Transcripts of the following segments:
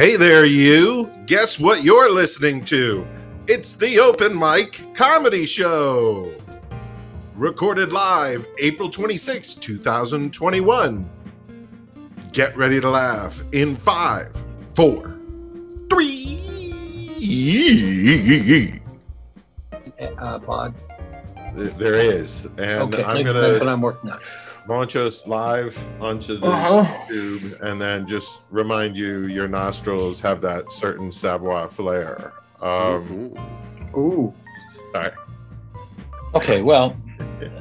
Hey there, you! Guess what you're listening to? It's the Open Mic Comedy Show! Recorded live April 26, 2021. Get ready to laugh in five, four, three. uh, pod. There is. And Okay, I'm that's going what to I'm working on. Launch us live onto the Uh-huh. tube and then just remind you your nostrils have that certain savoir flair. Um, Ooh. sorry. Okay, well,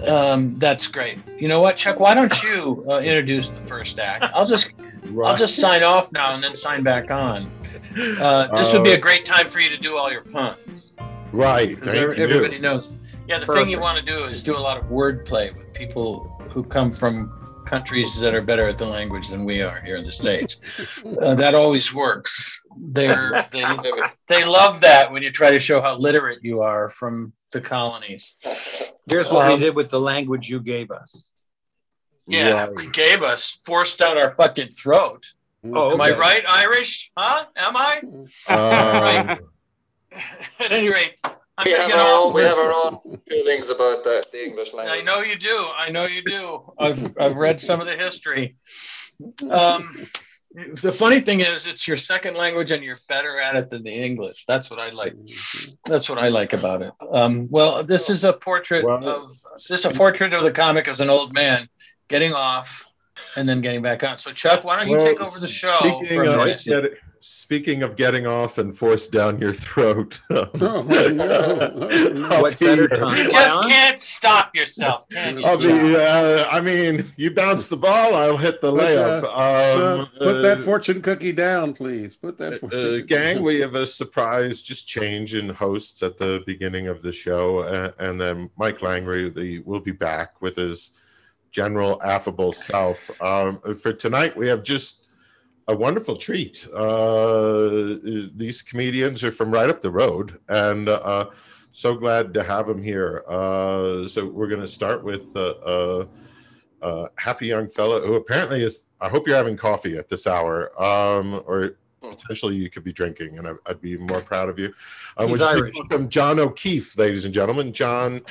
um, that's great. You know what, Chuck? Why don't you uh, introduce the first act? I'll just I'll just sign off now and then sign back on. Uh, this would be a great time for you to do all your puns. Right. Thank every- you. everybody knows. Yeah, the thing you want to do is do a lot of wordplay with people who come from countries that are better at the language than we are here in the states. Uh, that always works. They're they they love that when you try to show how literate you are from the colonies. Here's what Um, we did with the language you gave us. Yeah, Right. gave us forced out our fucking throat. Oh, Am I right, Irish? Huh? Am I? Um, At any rate, I'm We gonna have get our own we have our own feelings about the, the English language. I know you do. I know you do. I've I've read some of the history. Um, the funny thing is, it's your second language, and you're better at it than the English. That's what I like. That's what I like about it. Um, well, this is a portrait Well, of this is a portrait of the comic as an old man getting off and then getting back on. So, Chuck, why don't you well, take over the show? Speaking for a of, minute? get- speaking of getting off and forced down your throat. Oh, no. I'll What be time? You just can't stop yourself, can you? I'll be, uh, I mean, you bounce the ball, I'll hit the Put layup. Uh, Um, put that uh, fortune cookie down, please. Put that. Uh, fortune uh, gang, down. we have a surprise just change in hosts at the beginning of the show. Uh, and then Mike Langry the, will be back with his general affable self. Um, for tonight, we have just a wonderful treat. Uh, these comedians are from right up the road, and uh, so glad to have them here. Uh, so we're going to start with uh, uh, uh, happy young fellow who apparently is. I hope you're having coffee at this hour, um, or potentially you could be drinking, and I, I'd be more proud of you. Um, He's would Irish. welcome John O'Keefe, ladies and gentlemen. John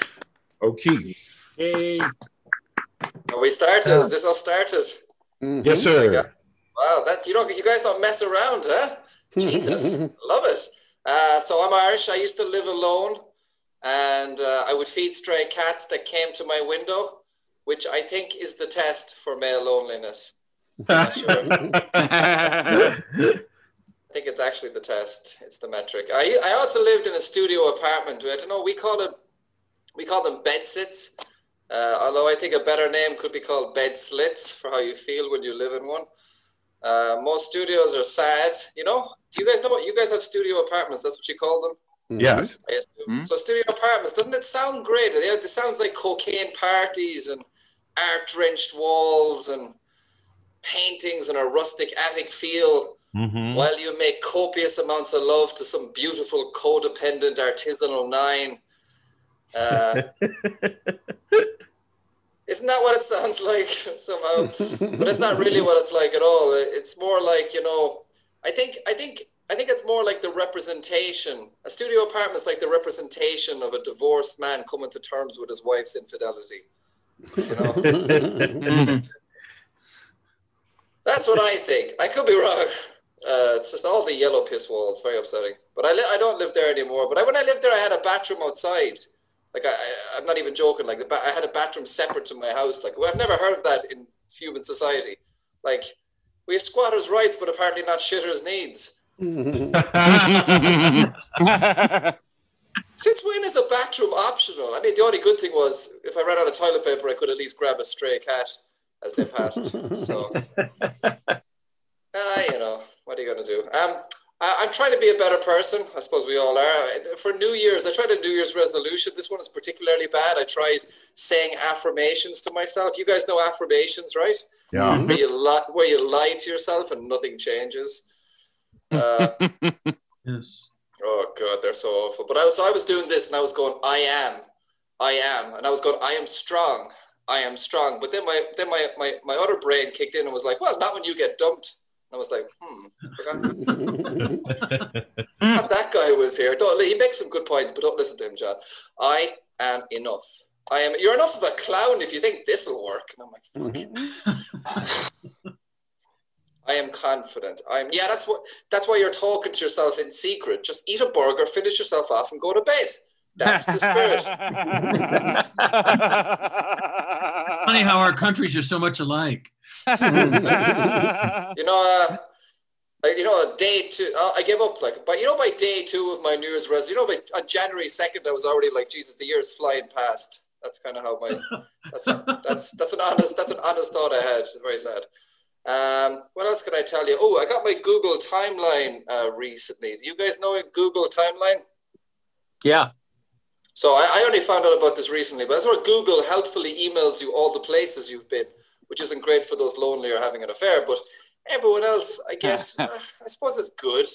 O'Keefe. Hey. Are we started? Is this all started? Mhm. Yes, sir. Wow, that's you don't you guys don't mess around, huh? Jesus, love it. Uh, so I'm Irish. I used to live alone, and uh, I would feed stray cats that came to my window, which I think is the test for male loneliness. Sure. I think it's actually the test. It's the metric. I I also lived in a studio apartment. I don't know. We call it we call them bed sits. Uh, although I think a better name could be called bed slits for how you feel when you live in one. Uh, most studios are sad. You know. Do you guys know what you guys have studio apartments? That's what you call them. yes. I assume. So studio apartments, doesn't it sound great? It, it sounds like cocaine parties and art-drenched walls and paintings and a rustic attic feel Mhm. while you make copious amounts of love to some beautiful codependent artisanal nine. Uh, isn't that what it sounds like somehow? But it's not really what it's like at all. It's more like you know. I think I think I think it's more like the representation. A studio apartment is like the representation of a divorced man coming to terms with his wife's infidelity. You know. That's what I think. I could be wrong. Uh, it's just all the yellow piss wall. It's very upsetting. But I, li- I don't live there anymore. But I, when I lived there, I had a bathroom outside. Like I, I, I'm not even joking. Like the ba- I had a bathroom separate to my house. Like I've never heard of that in human society. Like we have squatters' rights, but apparently not shitters' needs. Since when is a bathroom optional? I mean, the only good thing was if I ran out of toilet paper, I could at least grab a stray cat as they passed. so, uh, you know, what are you going to do? Um, I, I'm trying to be a better person. I suppose we all are. For New Year's, I tried a New Year's resolution. This one is particularly bad. I tried saying affirmations to myself. You guys know affirmations, right? Yeah. Where you, li- where you lie to yourself and nothing changes. Uh, Yes. Oh god, they're so awful. But I was so I was doing this and I was going, I am, I am, and I was going, I am strong, I am strong. But then my then my my, my other brain kicked in and was like, well, not when you get dumped. I was like, hmm, forgot that guy was here. Don't, he makes some good points, but don't listen to him, John. I am enough. I am. You're enough of a clown if you think this will work. And I'm like, fuck. I am confident. I'm. Yeah, that's what. That's why you're talking to yourself in secret. Just eat a burger, finish yourself off, and go to bed. That's the spirit. Funny how our countries are so much alike. you know, uh, you know, day two, uh, I gave up. Like, but you know, by day two of my New Year's resolution, you know, by on January second, I was already like, Jesus, the year is flying past. That's kind of how my. That's that's that's an honest that's an honest thought I had. Very sad. Um, what else can I tell you? Oh, I got my Google timeline uh, recently. Do you guys know a Google timeline? Yeah. So I, I only found out about this recently, but that's where Google helpfully emails you all the places you've been, which isn't great for those lonely or having an affair. But everyone else, I guess, uh, I suppose it's good.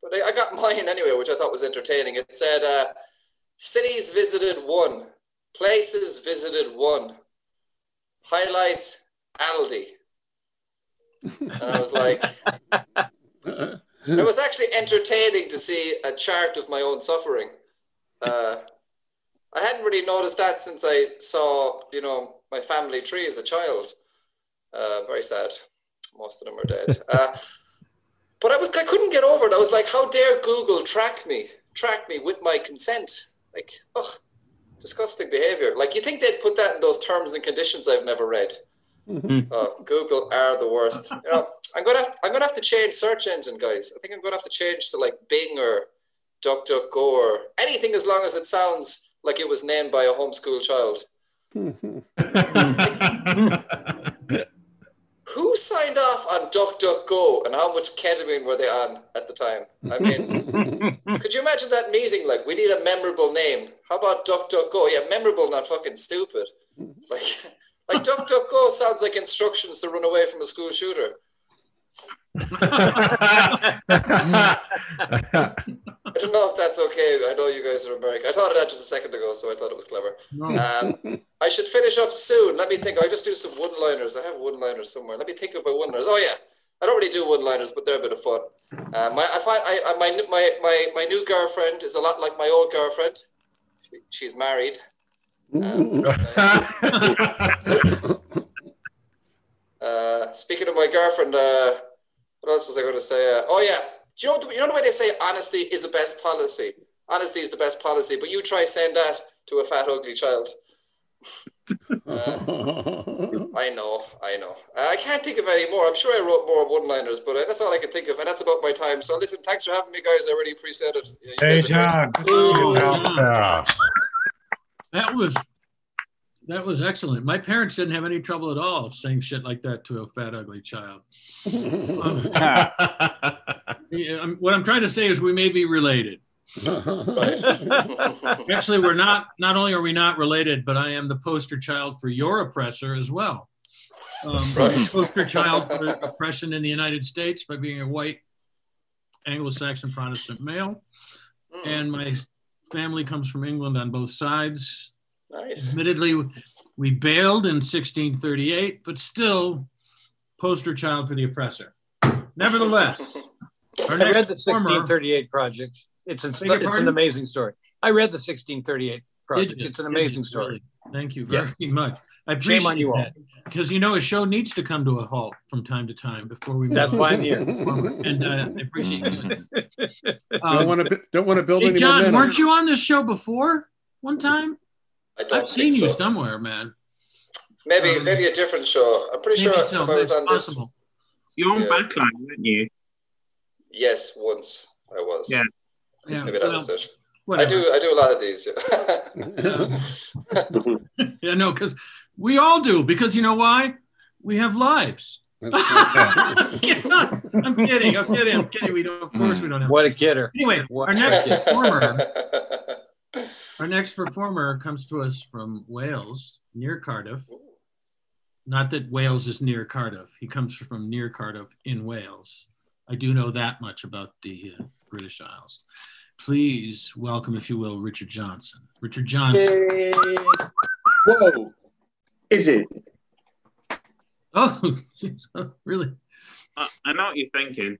But I, I, got mine anyway, which I thought was entertaining. It said, uh, cities visited one, places visited one, highlight Aldi. And I was like, it was actually entertaining to see a chart of my own suffering. Uh, I hadn't really noticed that since I saw, you know, my family tree as a child. Uh, very sad. Most of them are dead. Uh, but I was I couldn't get over it. I was like, how dare Google track me, track me with my consent? Like, ugh, disgusting behavior. Like you think they'd put that in those terms and conditions I've never read. Mm-hmm. Oh, Google are the worst. You know, I'm gonna have, I'm gonna have to change search engine, guys. I think I'm gonna have to change to like Bing or DuckDuckGo or anything as long as it sounds like it was named by a homeschool child. Who signed off on DuckDuckGo and how much ketamine were they on at the time? I mean, could you imagine that meeting? Like, we need a memorable name. How about DuckDuckGo? Yeah, memorable, not fucking stupid. Like, like DuckDuckGo sounds like instructions to run away from a school shooter. I don't know if that's okay. I know you guys are American. I thought of that just a second ago, so I thought it was clever. Um, I should finish up soon. Let me think. I'll just do some one liners. I have one liners somewhere. Let me think of my one liners. Oh, yeah. I don't really do one liners, but they're a bit of fun. Uh, my, I find I, I, my, my, my, my new girlfriend is a lot like my old girlfriend. She, she's married. Um, uh, speaking of my girlfriend, uh, what else was I going to say? Uh, oh yeah, do you know, you know the way they say honesty is the best policy. Honesty is the best policy, but you try saying that to a fat ugly child. Uh, I know, I know. Uh, I can't think of any more. I'm sure I wrote more one-liners, but uh, that's all I can think of, and that's about my time. So listen, thanks for having me, guys. I really appreciate it. Yeah, hey, John. Oh, yeah. That was that was excellent. My parents didn't have any trouble at all saying shit like that to a fat, ugly child. What I'm trying to say is we may be related. Actually, we're not. Not only are we not related, but I am the poster child for your oppressor as well. Um, right. Poster child for oppression in the United States by being a white Anglo-Saxon Protestant male, mm. and my family comes from England on both sides. Nice. Admittedly, we bailed in 1638, but still poster child for the oppressor. Nevertheless, I read the 1638 project. It's an, it's an amazing story. I read the 1638 project. It's an amazing story. Thank you very yes. much. I appreciate Shame on you that all. because you know a show needs to come to a halt from time to time before we. That's why I'm here. And uh, I appreciate you. Um, don't want to don't want to build hey, any John, momentum. weren't you on this show before? One time. I don't I've seen you somewhere, man. Maybe Um, maybe a different show. I'm pretty sure Maybe so, if I was it's on this, possible. You're on Yeah. Backline, weren't you? yes, once I was. Yeah. Yeah, Maybe that well, was it. I do I do a lot of these. Yeah. Yeah, no, because we all do. Because you know why? We have lives. I'm kidding. I'm kidding. I'm kidding. I'm kidding. We don't. Of course, we don't have. What a kidder. Anyway, What our next performer, our next performer comes to us from Wales, near Cardiff. Not that Wales is near Cardiff. He comes from near Cardiff in Wales. I do know that much about the uh, British Isles. Please welcome, if you will, Richard Johnson. Richard Johnson. Whoa. Is it? Oh, really? I, I know what you're thinking.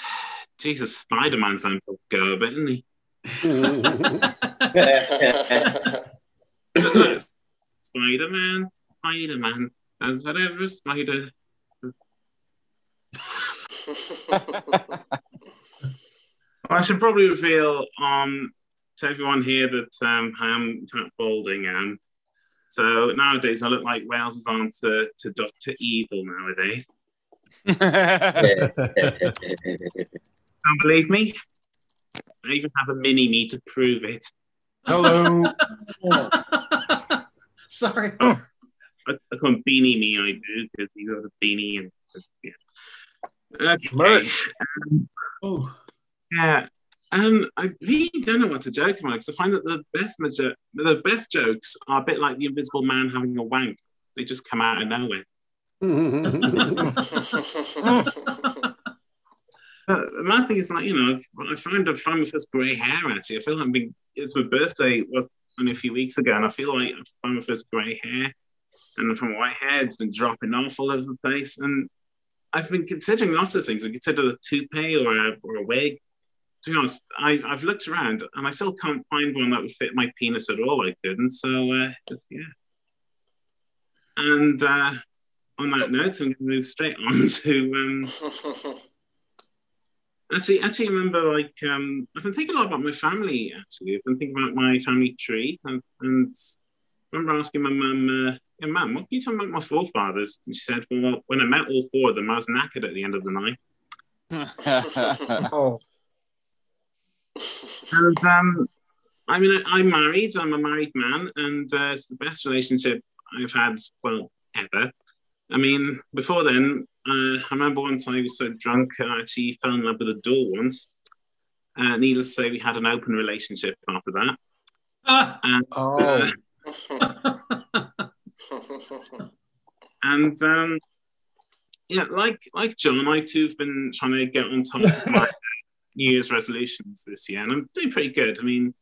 Jesus, Spider Man sounds so good, isn't he? Spider Man, Spider Man, does whatever Spider. I should probably reveal um, to everyone here that um, I am kind of balding. Um, so nowadays I look like Wales' answer to Doctor Evil nowadays. Don't believe me? I even have a mini me to prove it. Hello. Sorry. I, I call him Beanie Me, I do, because he's got a beanie and yeah. Okay. Merch. Um, Oh, yeah. Um, I really don't know what to joke about because I find that the best majo- the best jokes are a bit like the Invisible Man having a wank. They just come out of nowhere. But the mad thing is, like, you know, I found I found my first grey hair actually. I feel like I'm being, it's my birthday was only a few weeks ago, and I feel like I found my first grey hair, and from white hair, it's been dropping off all over the place. And I've been considering lots of things. I considered a toupee or a, or a wig. To be honest, I, I've looked around and I still can't find one that would fit my penis at all. I couldn't. So, uh, just, yeah. And uh, on that note, I'm going to move straight on to. Um, Actually, actually, I remember like um, I've been thinking a lot about my family. Actually, I've been thinking about my family tree, and, and I remember asking my mum, uh, "Yeah, mum, what can you tell about my forefathers?" And she said, "Well, when I met all four of them, I was knackered at the end of the night." Oh, And um, I mean, I, I'm married. I'm a married man, and uh, it's the best relationship I've had, well, ever. I mean, before then, uh, I remember once I was so drunk, I actually fell in love with a doll once. Uh, needless to say, we had an open relationship after that. Ah, And, oh. and um, yeah, like like John, I too have been trying to get on top of my New Year's resolutions this year, and I'm doing pretty good. I mean,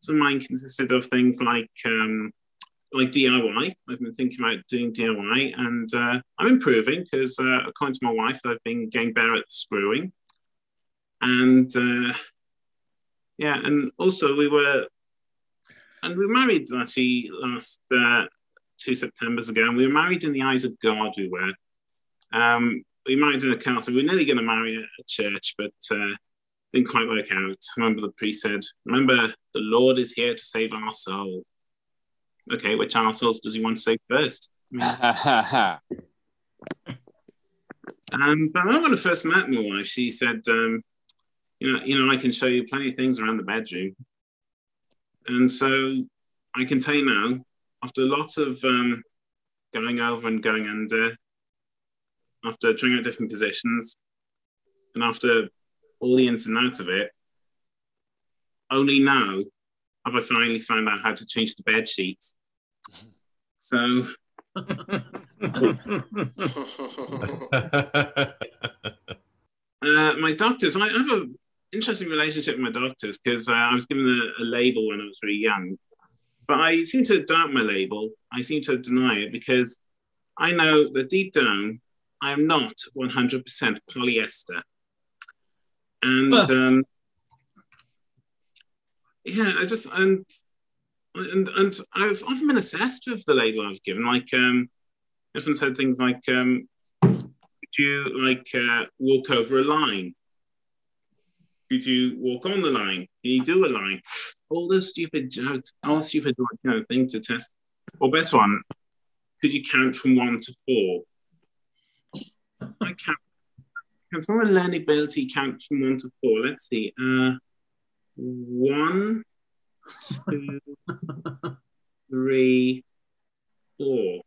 some of mine consisted of things like um, like DIY. I've been thinking about doing DIY, and uh, I'm improving because, uh, according to my wife, I've been getting better at screwing. And uh, yeah, and also we were, and we married actually last uh, two September's ago, and we were married in the eyes of God. We were. Um, we married in a council. We were nearly going to marry at a church, but uh, didn't quite work out. I remember the priest said, "Remember, the Lord is here to save our soul." Okay, which assholes does he want to save first? Um, but when I first met my wife, she said, um, "You know, you know, I can show you plenty of things around the bedroom." And so I can tell you now, after lots of um, going over and going under, after trying out different positions, and after all the ins and outs of it, only now have I finally found out how to change the bed sheets. So uh, my doctors, I have an interesting relationship with my doctors because uh, I was given a, a label when I was really young, but I seem to doubt my label. I seem to deny it because I know that deep down I am not 100% polyester. And Huh. um, yeah, I just and and and I've often been assessed with the label I've given. Like um, often said things like, um, "Could you like uh, walk over a line? Could you walk on the line? Can you do a line?" All the stupid jokes, all stupid like, you know, thing to test. Or best one, could you count from one to four? I count. Can someone learn ability count from one to four? Let's see. Uh, one, two, three, four.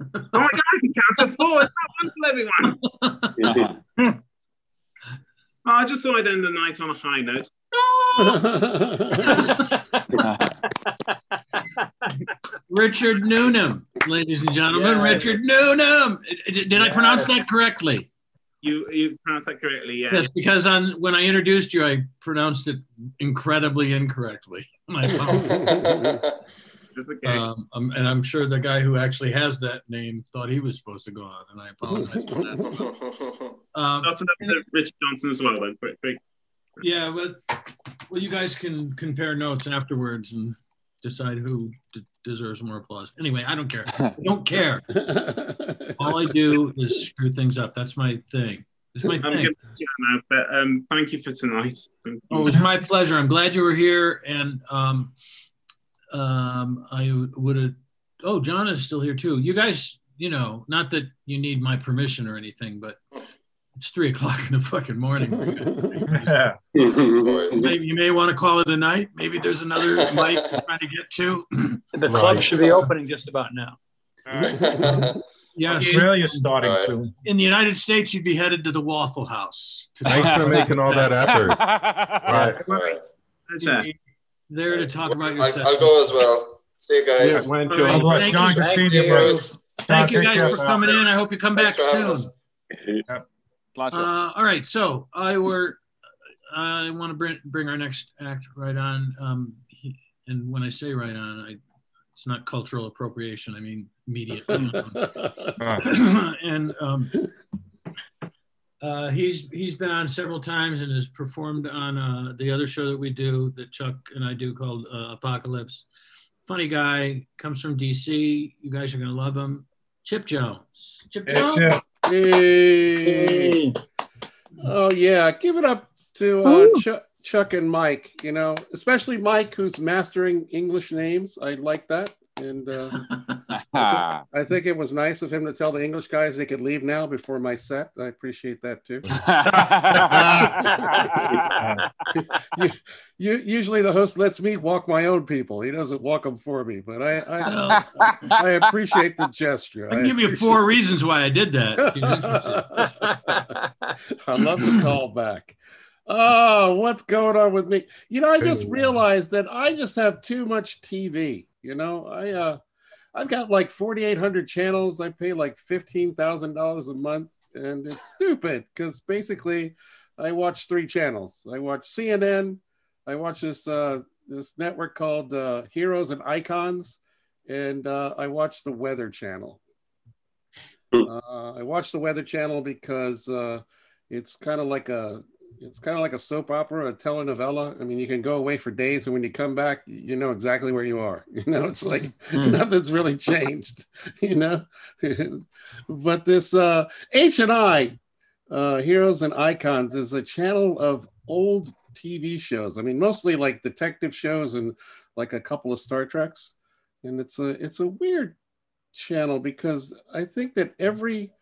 Oh my god, I can count to four. It's not one for everyone. Oh, I just thought I'd end the night on a high note. Richard Noonan, ladies and gentlemen. Yeah. Richard Noonan. Did, did I pronounce that correctly? You you pronounced that correctly, yeah. Yes, because on when I introduced you, I pronounced it incredibly incorrectly. My okay. Um, um, and I'm sure the guy who actually has that name thought he was supposed to go on, and I apologize for that. Um, That's another Richard Johnson as well. Then, quick, quick. Yeah, but well, you guys can compare notes afterwards and decide who d- deserves more applause. Anyway, I don't care. I don't care. All I do is screw things up. That's my thing. It's my I'm thing. going to now, but um, thank you for tonight. You. Oh, it was my pleasure. I'm glad you were here, and um, um, I would have. Oh, John is still here too. You guys, you know, not that you need my permission or anything, but it's three o'clock in the fucking morning. Maybe you may want to call it a night. Maybe there's another night you're trying to get to. The club should be opening just about now. Yes. Australia's starting All right. soon. In the United States, you'd be headed to the Waffle House. Thanks for making all that effort. Right. All right. Pleasure. there to talk about your I'll. I'll go as well. See you Yeah, guys. when John- right. Thank John, you. good seeing See you, you, bro. Bruce. Thank you guys for coming in. I hope you come back Thanks for having soon. Us. Pleasure. Uh, all right, so I were I want to bring bring our next act right on. Um, he, and when I say right on, I it's not cultural appropriation. I mean media. and um, uh, he's he's been on several times and has performed on uh, the other show that we do that Chuck and I do called uh, Apocalypse. Funny guy, comes from DC. You guys are gonna love him. Chip Jones. Chip Hey, Jones. Chip. Hey. Oh yeah, give it up to uh, Chuck, Chuck and Mike. You know, especially Mike, who's mastering English names. I like that, and uh, I think it was nice of him to tell the English guys they could leave now before my set. I appreciate that too. you, you, usually the host lets me walk my own people. He doesn't walk them for me, but I I, I appreciate the gesture. I can give you appreciate- four reasons why I did that. if you're interested. I love the callback. Oh, what's going on with me? You know, I just realized that I just have too much TV. You know, I uh I've got like 4,800 channels. I pay like $15,000 a month, and it's stupid because basically I watch three channels. I watch CNN, I watch this uh this network called uh, Heroes and Icons, and uh, I watch the Weather Channel. Uh, I watch the Weather Channel because uh, it's kind of like a it's kind of like a soap opera, a telenovela. I mean, you can go away for days, and when you come back, you know exactly where you are. You know, it's like nothing's really changed. You know, but this uh, H and I, uh, Heroes and Icons, is a channel of old TV shows. I mean, mostly like detective shows and like a couple of Star Treks. And it's a it's a weird channel because I think that every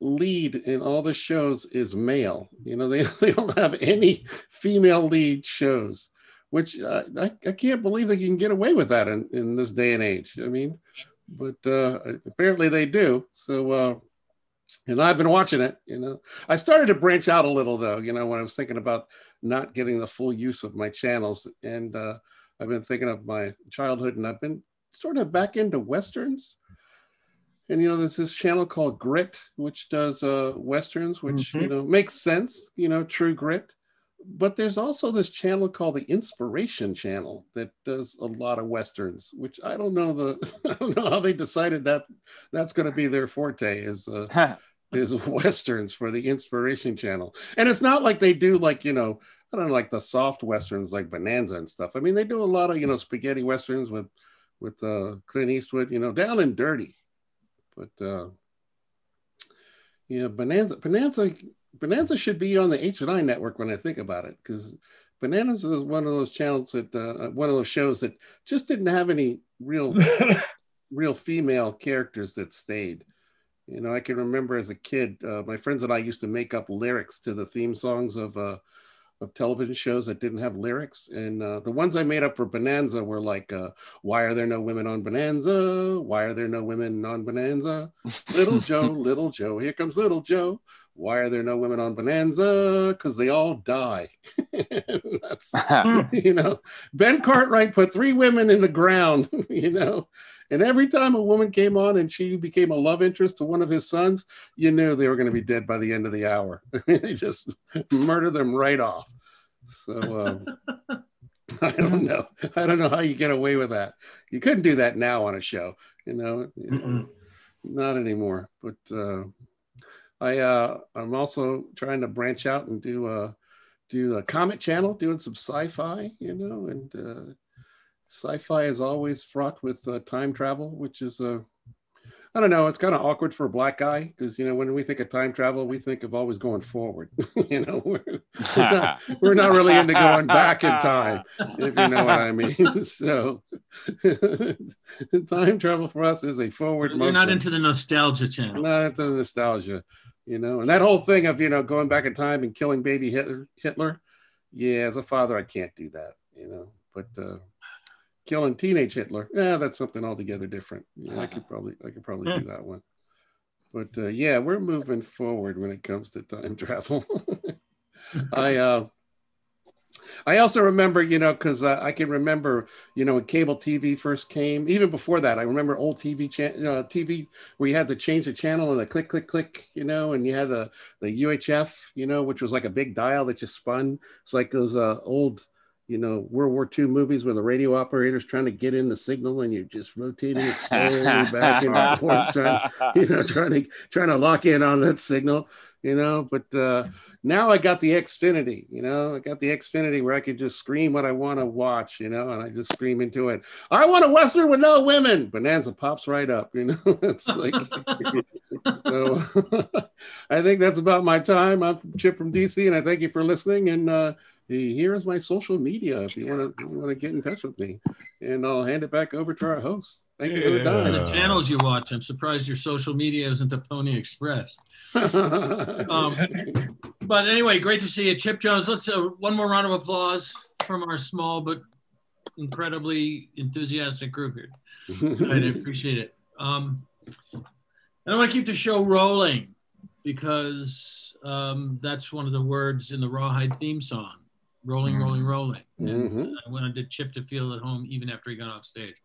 lead in all the shows is male. You know, they, they don't have any female lead shows, which uh, I, I can't believe they can get away with that in, in this day and age. I mean, but uh, apparently they do. So, uh, and I've been watching it, you know. I started to branch out a little though, you know, when I was thinking about not getting the full use of my channels. And uh, I've been thinking of my childhood and I've been sort of back into Westerns. And you know, there's this channel called Grit, which does uh, westerns, which you know makes sense. You know, true grit. But there's also this channel called the Inspiration Channel that does a lot of westerns, which I don't know the I don't know how they decided that that's going to be their forte is uh, is westerns for the Inspiration Channel. And it's not like they do like you know I don't know like the soft westerns like Bonanza and stuff. I mean they do a lot of you know spaghetti westerns with with uh, Clint Eastwood, you know, down and dirty but uh, yeah, Bonanza, Bonanza, Bonanza should be on the H and I network when I think about it, because Bonanza is one of those channels that uh, one of those shows that just didn't have any real, real female characters that stayed. You know, I can remember as a kid, uh, my friends and I used to make up lyrics to the theme songs of uh, of television shows that didn't have lyrics. And uh, the ones I made up for Bonanza were like, uh, Why are there no women on Bonanza? Why are there no women on Bonanza? Little Joe, Little Joe, here comes Little Joe. Why are there no women on Bonanza? Because they all die. That's, you know, Ben Cartwright put three women in the ground, you know, and every time a woman came on and she became a love interest to one of his sons, you knew they were going to be dead by the end of the hour. they just murder them right off. So, um, I don't know. I don't know how you get away with that. You couldn't do that now on a show, you know. Mm-mm. Not anymore. But uh, I uh, I'm also trying to branch out and do a uh, do a Comet Channel, doing some sci-fi, you know, and uh, sci-fi is always fraught with uh, time travel, which is a uh, I don't know. It's kind of awkward for a black guy because you know when we think of time travel, we think of always going forward. you know, we're, we're, not, we're, not, really into going back in time, if you know what I mean. so, time travel for us is a forward. So you're not into the nostalgia channel. Not into the nostalgia, you know, and that whole thing of you know going back in time and killing baby Hitler. Hitler yeah, as a father, I can't do that. You know, but. uh killing teenage Hitler. Yeah, that's something altogether different. Yeah, I could probably I could probably do hmm. that one. But uh, yeah, we're moving forward when it comes to time travel. I uh, I also remember, you know, because uh, I can remember, you know, when cable TV first came. Even before that, I remember old TV channel, uh, TV where you had to change the channel and a click, click, click, you know, and you had the the UHF, you know, which was like a big dial that just spun. It's like those uh, old you know World War II movies where the radio operator's trying to get in the signal and you're just rotating it slowly back and forth, trying, you know, trying to trying to lock in on that signal, you know. But uh, now I got the Xfinity, you know, I got the Xfinity where I can just scream what I want to watch, you know, and I just scream into it. I want a Western with no women. Bonanza pops right up, you know. it's like so. I think that's about my time. I'm Chip from DC, and I thank you for listening and. Uh, here is my social media if you want to want to get in touch with me, and I'll hand it back over to our host. Thank you for the time. The channels you watch. I'm surprised your social media isn't the Pony Express. um, but anyway, great to see you, Chip Jones. Let's uh, one more round of applause from our small but incredibly enthusiastic group here. I appreciate it. Um, and I want to keep the show rolling because um, that's one of the words in the Rawhide theme song rolling, mm-hmm. rolling, rolling. Mm-hmm. And I wanted Chip to feel at home even after he got off stage.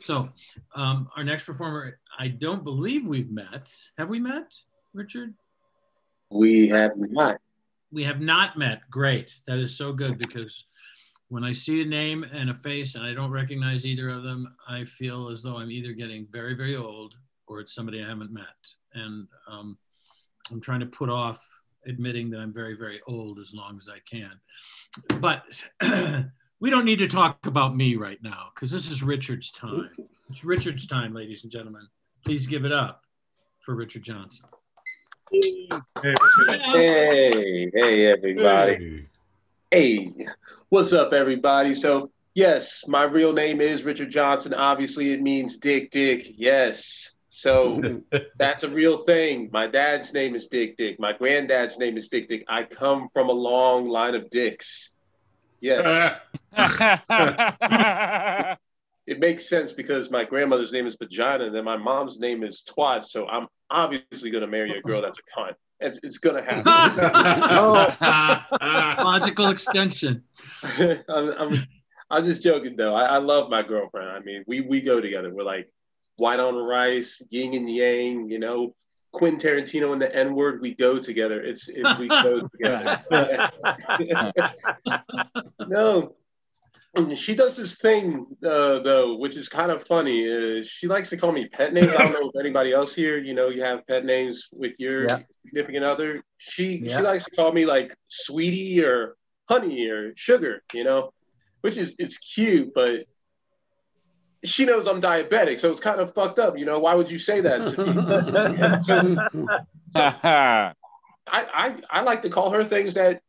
So, um, our next performer, I don't believe we've met. Have we met, Richard? We have not. We have not met. Great. That is so good because when I see a name and a face and I don't recognize either of them, I feel as though I'm either getting very, very old or it's somebody I haven't met. And um, I'm trying to put off admitting that I'm very, very old as long as I can. But we don't need to talk about me right now because this is Richard's time. It's Richard's time, ladies and gentlemen. Please give it up for Richard Johnson. Hey, hey, hey everybody. Hey. hey, what's up, everybody? So, yes, my real name is Richard Johnson. Obviously, it means Dick Dick. Yes. So that's a real thing. My dad's name is Dick Dick. My granddad's name is Dick Dick. I come from a long line of dicks. Yes. it makes sense because my grandmother's name is Vagina and then my mom's name is Twat. So I'm obviously going to marry a girl that's a cunt. It's, it's going to happen. Logical extension. I'm, I'm, I'm, just joking though. I, I love my girlfriend. I mean, we, we go together. We're like, white on rice, yin and yang, you know, Quentin Tarantino and the N word, we go together. It's if we go together. no, she does this thing uh, though, which is kind of funny. Uh, she likes to call me pet names. I don't know if anybody else here, you know, you have pet names with your yeah. significant other. She yeah. she likes to call me like sweetie or honey or sugar, you know, which is it's cute, but she knows I'm diabetic, so it's kind of fucked up. You know, why would you say that to me? so, so I, I I like to call her things that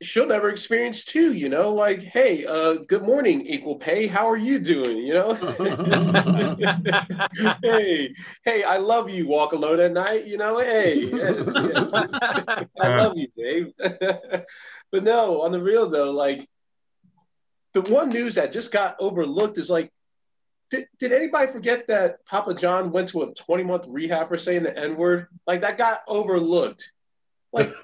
she'll never experience too. You know, like, hey, uh, good morning, equal pay. How are you doing? You know, hey, hey, I love you. Walk alone at night. You know, hey, yes, yeah. I love you, Dave. but no, on the real though, like the one news that just got overlooked is like, did, did anybody forget that Papa John went to a 20 month rehab for saying the N word? Like that got overlooked. Like,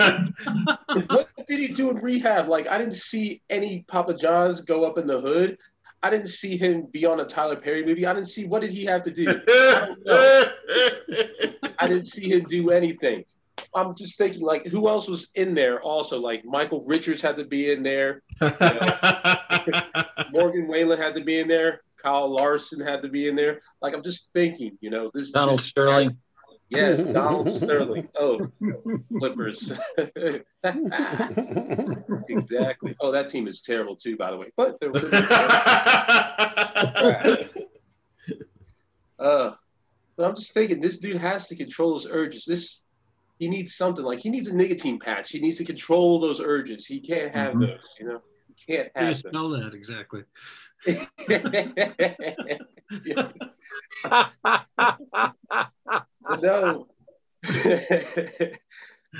what did he do in rehab? Like, I didn't see any Papa Johns go up in the hood. I didn't see him be on a Tyler Perry movie. I didn't see what did he have to do. I, I didn't see him do anything. I'm just thinking like who else was in there also like Michael Richards had to be in there. You know? Morgan Wallen had to be in there. Kyle Larson had to be in there. Like I'm just thinking, you know, this Donald this, Sterling. Yes, Donald Sterling. Oh, Clippers. exactly. Oh, that team is terrible too, by the way. But they're uh, but I'm just thinking, this dude has to control his urges. This he needs something like he needs a nicotine patch. He needs to control those urges. He can't have mm-hmm. those, you know. He can't have. You spell that exactly. no.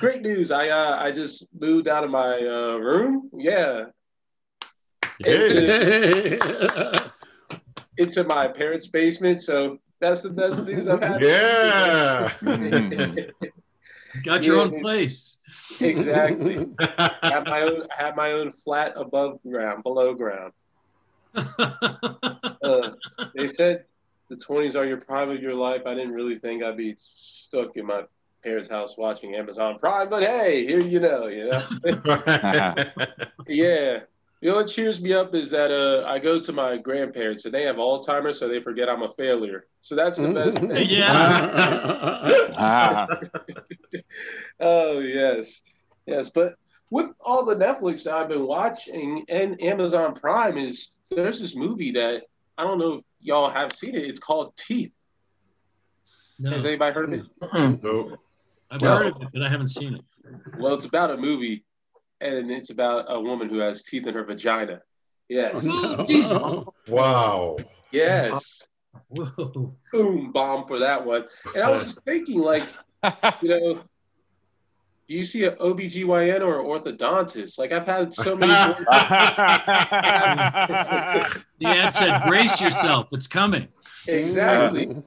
Great news. I uh, I just moved out of my uh, room. Yeah. Into, into my parents' basement. So that's the best news I've had. Yeah. Got your own place. Exactly. Have my own have my own flat above ground, below ground. uh, they said the 20s are your prime of your life. I didn't really think I'd be stuck in my parents' house watching Amazon Prime, but hey, here you know, you know. yeah. You know what cheers me up is that uh, I go to my grandparents and they have Alzheimer's, so they forget I'm a failure. So that's the best thing. yeah. oh yes, yes. But with all the Netflix that I've been watching and Amazon Prime is there's this movie that I don't know if y'all have seen it. It's called Teeth. No. Has anybody heard of it? No. I've heard of it, but I haven't seen it. Well, it's about a movie and it's about a woman who has teeth in her vagina. Yes. Oh, wow. Yes. Whoa. Boom, bomb for that one. And I was just thinking, like, you know, do you see an OBGYN or an orthodontist? Like, I've had so many. the ad said, brace yourself, it's coming. Exactly. Mm.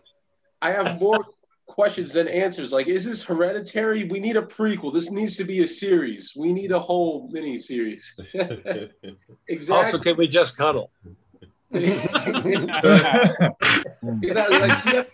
I have more questions than answers. Like, is this hereditary? We need a prequel. This needs to be a series. We need a whole mini series. exactly. Also, can we just cuddle? exactly. Like, do, you have,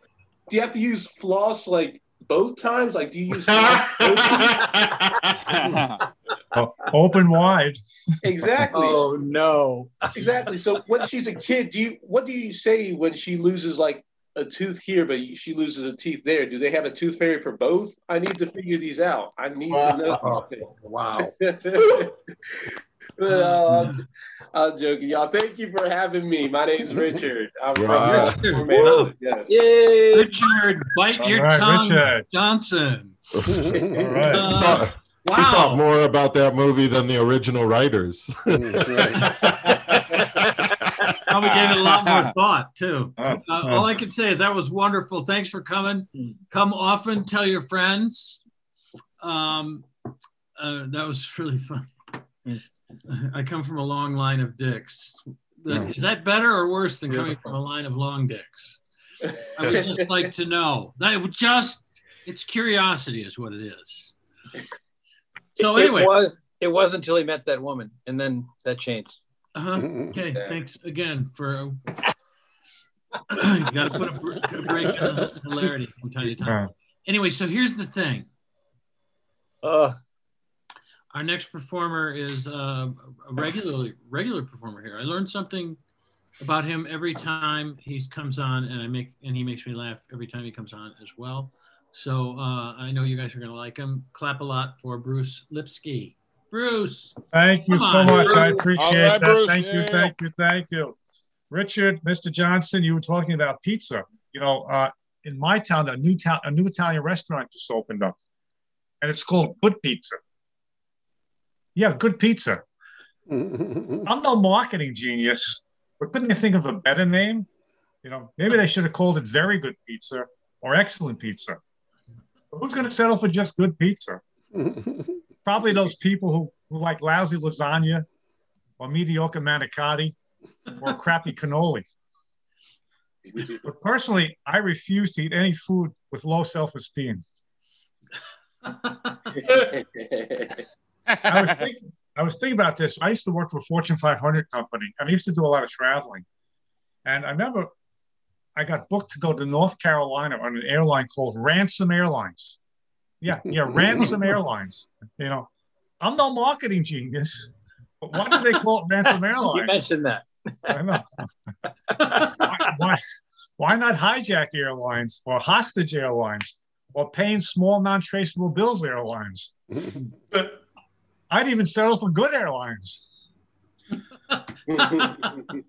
do you have to use floss like both times? Like, do you use open wide? Exactly. Oh no. Exactly. So when she's a kid, do you what do you say when she loses like a tooth here, but she loses a teeth there. Do they have a tooth fairy for both? I need to figure these out. I need to know. These Wow. uh, I'm joking, y'all. Thank you for having me. My name is Richard. I'm wow. from Richard. Yes. Yay. Richard, bite All your right, tongue, Richard. Johnson. All right. Uh, wow. He thought more about that movie than the original writers. Probably gave it a lot more thought too. Uh, all I can say is that was wonderful. Thanks for coming. Come often. Tell your friends. Um, uh, that was really fun. I come from a long line of dicks. Is that better or worse than coming from a line of long dicks? I would just like to know. That would just it's curiosity is what it is. So anyway, it was it was until he met that woman, and then that changed. Uh-huh. Okay, thanks again for. you got to put a, put a break in hilarity from time to time. Anyway, so here's the thing. Uh, Our next performer is uh, a regular regular performer here. I learned something about him every time he comes on, and I make and he makes me laugh every time he comes on as well. So uh, I know you guys are going to like him. Clap a lot for Bruce Lipsky. Bruce. Thank you so on, much. Bruce. I appreciate right, that. Bruce, thank yeah. you, thank you, thank you. Richard, Mr. Johnson, you were talking about pizza. You know, uh, in my town, a new town, a new Italian restaurant just opened up, and it's called Good Pizza. Yeah, Good Pizza. I'm no marketing genius, but couldn't you think of a better name? You know, maybe they should have called it Very Good Pizza or Excellent Pizza. But who's going to settle for just good pizza? probably those people who, who like lousy lasagna or mediocre manicotti or crappy cannoli. But personally, I refuse to eat any food with low self-esteem. I was thinking, I was thinking about this. I used to work for a Fortune 500 company, and I used to do a lot of traveling. And I remember I got booked to go to North Carolina on an airline called Ransom Airlines. Yeah, yeah, Ransom Airlines. You know, I'm no marketing genius, Why do they call it ransom airlines? You mentioned that. I know. why, why, why not hijack airlines or hostage airlines or paying small non-traceable bills airlines? I'd even settle for good airlines. and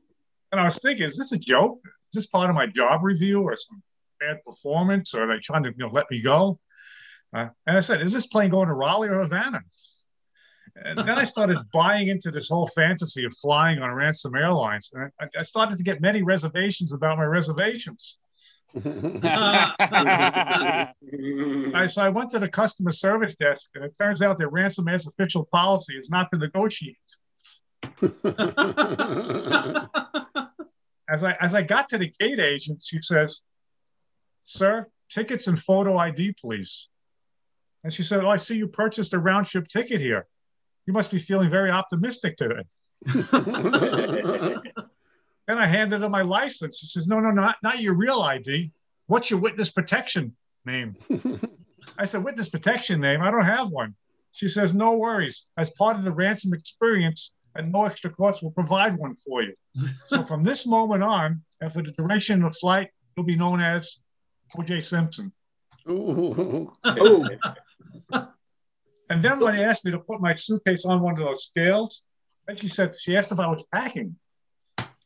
I was thinking, is this a joke? Is this part of my job review or some bad performance? Or are they trying to you know, let me go? Uh, and I said, is this plane going to Raleigh or Havana? And then I started buying into this whole fantasy of flying on ransom airlines. And I, I started to get many reservations about my reservations. I, so I went to the customer service desk, and it turns out that Ransom Air's official policy is not to negotiate. as I as I got to the gate agent, she says, "Sir, tickets and photo ID, please." And she said, "Oh, I see you purchased a round trip ticket here. You must be feeling very optimistic today." then I handed her my license. She says, "No, no, not not your real ID. What's your witness protection name?" I said, "Witness protection name? I don't have one." She says, "No worries. As part of the ransom experience, and no extra cost will provide one for you. so from this moment on, and for the duration of the flight, you'll be known as O.J. Simpson. Ooh. and then when they asked me to put my suitcase on one of those scales, then she said she asked if I was packing.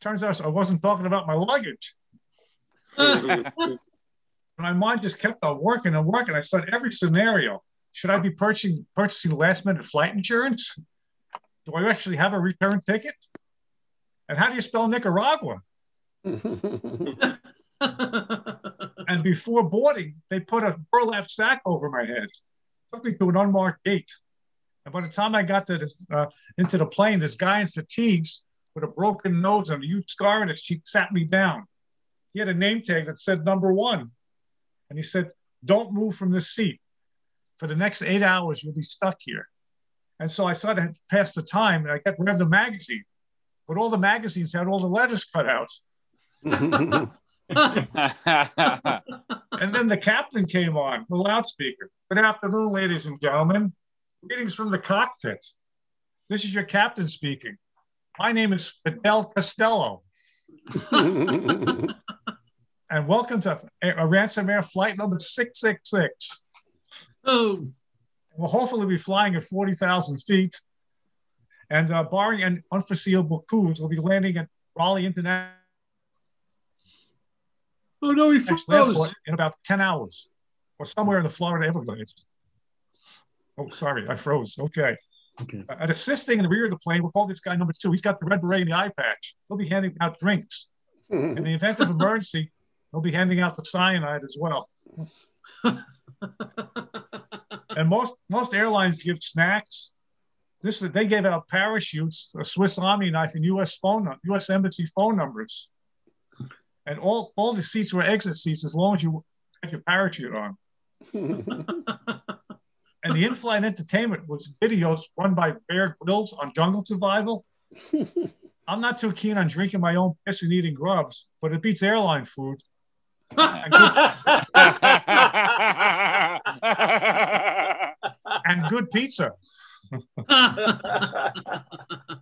Turns out I wasn't talking about my luggage. my mind just kept on working and working. I started every scenario. Should I be purchasing purchasing last minute flight insurance? Do I actually have a return ticket? And how do you spell Nicaragua? and before boarding, they put a burlap sack over my head, took me to an unmarked gate. And by the time I got to this, uh, into the plane, this guy in fatigues with a broken nose and a huge scar on his cheek sat me down. He had a name tag that said number one. And he said, Don't move from this seat. For the next eight hours, you'll be stuck here. And so I started to pass the time and I kept read the magazine, but all the magazines had all the letters cut out. and then the captain came on the loudspeaker. Good afternoon, ladies and gentlemen. Greetings from the cockpit. This is your captain speaking. My name is Fidel Costello. and welcome to a ransom air flight number 666. Oh will hopefully be flying at 40,000 feet. And uh, barring an unforeseeable coups, we'll be landing at Raleigh International. Oh no, he froze. In about 10 hours or somewhere in the Florida Everglades. Oh, sorry, I froze. Okay. Okay. Uh, and assisting in the rear of the plane, we'll call this guy number two. He's got the red beret and the eye patch. He'll be handing out drinks. in the event of emergency, he'll be handing out the cyanide as well. and most most airlines give snacks. This they gave out parachutes, a Swiss Army knife, and U.S. phone U.S. Embassy phone numbers, and all all the seats were exit seats as long as you had your parachute on. and the in-flight entertainment was videos run by Bear Grylls on jungle survival. I'm not too keen on drinking my own piss and eating grubs, but it beats airline food and, good, pizza.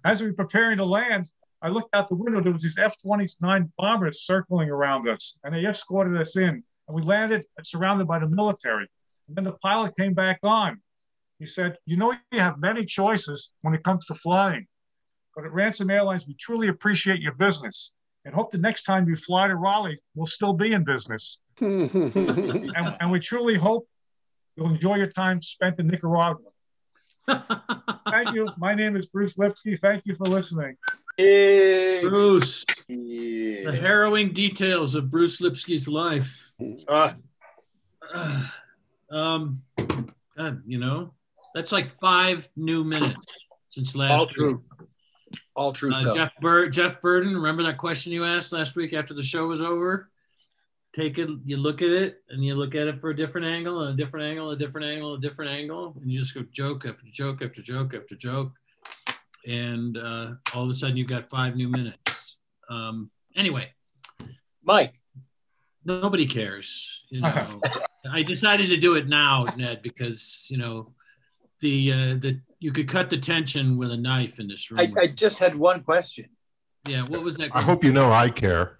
As we were preparing to land, I looked out the window. There was these F-29 bombers circling around us, and they escorted us in. And we landed surrounded by the military. And then the pilot came back on. He said, "You know, you have many choices when it comes to flying, but at Ransom Airlines, we truly appreciate your business and hope the next time you fly to Raleigh, we'll still be in business. and, and, we truly hope you'll enjoy your time spent in Nicaragua. Thank you. My name is Bruce Lipsky. Thank you for listening. Hey. Bruce. Yeah. The harrowing details of Bruce Lipsky's life. Uh. Uh, um, God, you know, that's like five new minutes since last All true. Week. All true uh, stuff. Jeff, Bur- Jeff Burden, remember that question you asked last week after the show was over? Take it, you look at it, and you look at it for a different angle, and a different angle, a different angle, a different angle, and you just go joke after joke after joke after joke, and uh, all of a sudden you've got five new minutes. Um, anyway, Mike, nobody cares. You know, I decided to do it now, Ned, because you know the uh, the you could cut the tension with a knife in this room. I, I just had one question. Yeah, what was that? I hope you know I care.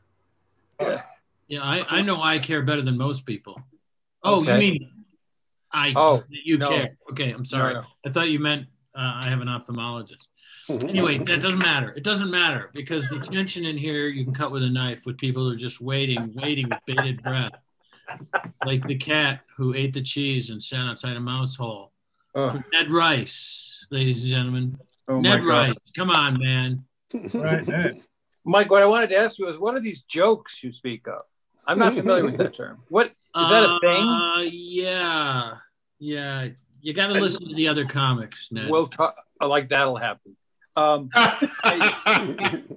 Yeah, I, I know I care better than most people. Oh, Okay. you mean I? Oh, you no. care? Okay, I'm sorry. No, no. I thought you meant uh, I have an ophthalmologist. Anyway, that doesn't matter. It doesn't matter because the tension in here you can cut with a knife with people who are just waiting, waiting with bated breath, like the cat who ate the cheese and sat outside a mouse hole. Oh, Ned Rice, ladies and gentlemen. oh my Ned God. Rice, come on, man. Right, Ed. Mike, what I wanted to ask you is, what are these jokes you speak of? I'm not familiar with that term. What is that a thing? Uh, yeah, yeah. You got to listen to the other comics, Ned. We'll talk. Like that'll happen. Um, I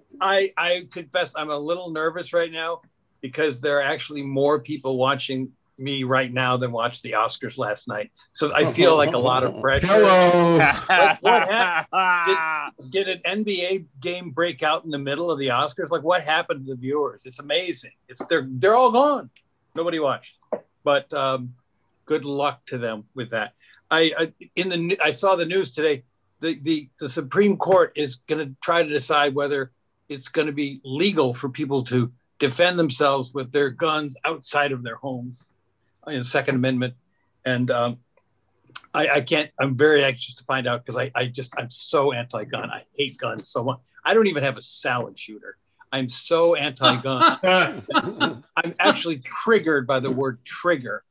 I confess I'm a little nervous right now because there are actually more people watching me right now than watched the Oscars last night. So I feel like a lot of pressure. Hello. What, what happened? Did an NBA game break out in the middle of the Oscars? Like what happened to the viewers? It's amazing. It's they're they're all gone. Nobody watched. But um, good luck to them with that. I, I in the I saw the news today. The the the Supreme Court is going to try to decide whether it's going to be legal for people to defend themselves with their guns outside of their homes in the Second Amendment. And um, I, I can't. I'm very anxious to find out because I, I just I'm so anti-gun. I hate guns so much. I don't even have a salad shooter. I'm so anti-gun. I'm actually triggered by the word trigger.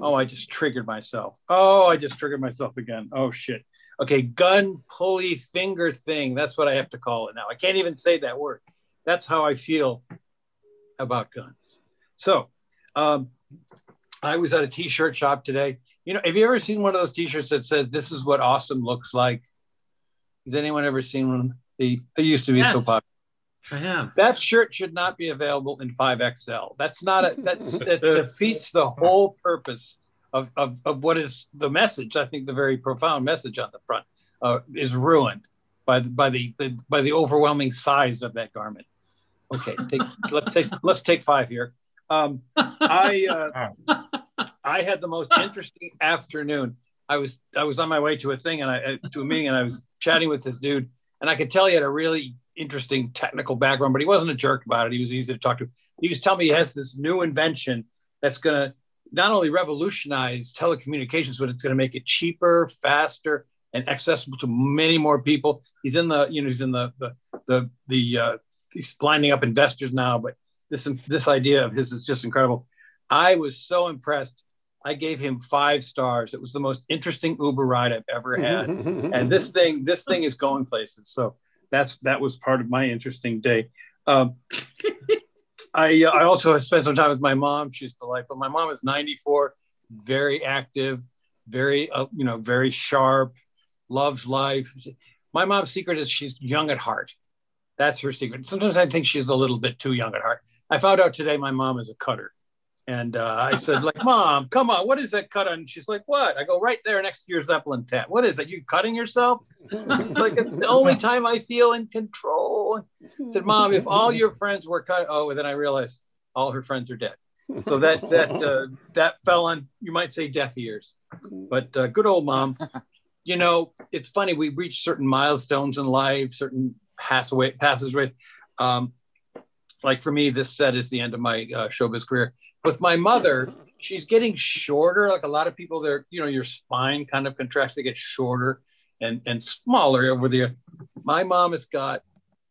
Oh, I just triggered myself. Oh, I just triggered myself again. Oh shit. Okay, gun pulley finger thing. That's what I have to call it now. I can't even say that word. That's how I feel about guns. So, um, I was at a t-shirt shop today. You know, have you ever seen one of those t-shirts that says "This is what awesome looks like"? Has anyone ever seen one? They they used to be so popular. I have. That shirt should not be available in 5XL. That's not a that's that defeats the whole purpose of, of, of what is the message. I think the very profound message on the front uh, is ruined by the, by the, the by the overwhelming size of that garment. Okay, take, let's take let's take five here. Um, I uh, I had the most interesting afternoon. I was I was on my way to a thing and I to a meeting and I was chatting with this dude and I could tell he had a really interesting technical background, but he wasn't a jerk about it. He was easy to talk to. He was telling me he has this new invention that's going to not only revolutionize telecommunications, but it's going to make it cheaper, faster, and accessible to many more people. He's in the, you know, he's in the the the the uh, he's lining up investors now. But this this idea of his is just incredible. I was so impressed. I gave him five stars. It was the most interesting Uber ride I've ever had, and this thing this thing is going places. So that's that was part of my interesting day. Um, I uh, I also spent some time with my mom. She's delightful. My mom is 94, very active, very uh, you know very sharp, loves life. My mom's secret is she's young at heart. That's her secret. Sometimes I think she's a little bit too young at heart. I found out today my mom is a cutter. And uh, I said, like, mom, come on, what is that cut on? She's like, what? I go right there next to your Zeppelin tent. What is it? You cutting yourself? like it's the only time I feel in control. I said, Mom, if all your friends were cut, oh, and then I realized all her friends are dead. So that that uh, that fell on you might say deaf ears, but uh, good old mom. You know, it's funny. We reach certain milestones in life, certain pass away passes away. Um, like for me, this set is the end of my uh, showbiz career. With my mother, she's getting shorter. Like a lot of people, they're you know your spine kind of contracts. They get shorter and and smaller over there. My mom has got,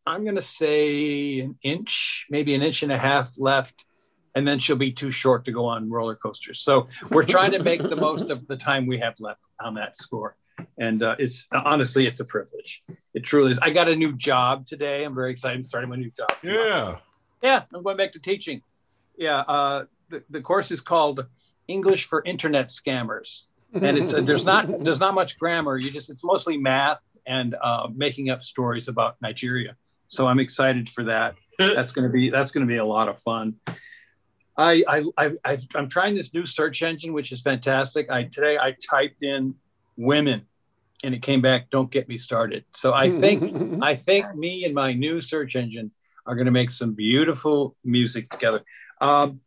I'm gonna say an inch, maybe an inch and a half left, and then she'll be too short to go on roller coasters. So we're trying to make the most of the time we have left on that score. And uh, it's honestly, it's a privilege. It truly is. I got a new job today. I'm very excited. I'm starting my new job. Yeah. Yeah, I'm going back to teaching. Yeah, uh, the, the course is called English for Internet Scammers, and it's uh, there's not there's not much grammar. You just it's mostly math and uh, making up stories about Nigeria. So I'm excited for that. That's gonna be that's gonna be a lot of fun. I I, I I've, I'm trying this new search engine, which is fantastic. I today I typed in women, and it came back. Don't get me started. So I think I think me and my new search engine are going to make some beautiful music together. Um,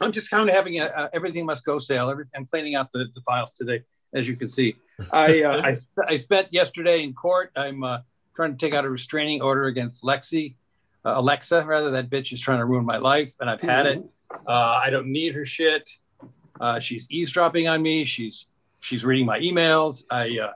I'm just kind of having a, a everything must go sale. Every, I'm cleaning out the, the files today, as you can see. I, uh, I I spent yesterday in court. I'm uh, trying to take out a restraining order against Lexi, uh, Alexa, rather. That bitch is trying to ruin my life, and I've had it. Uh, I don't need her shit. Uh, she's eavesdropping on me. She's she's reading my emails. I uh,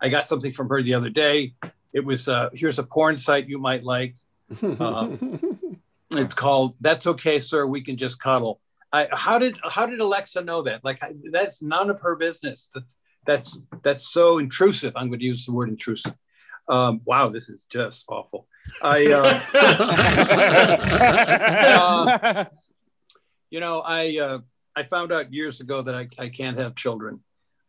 I got something from her the other day. It was uh, here's a porn site you might like. Um, it's called "That's Okay, Sir. We Can Just Cuddle." I, how did how did Alexa know that? Like that's none of her business. That's that's that's so intrusive. I'm going to use the word intrusive. Um, wow, this is just awful. I, uh, uh, you know, I uh, I found out years ago that I, I can't have children.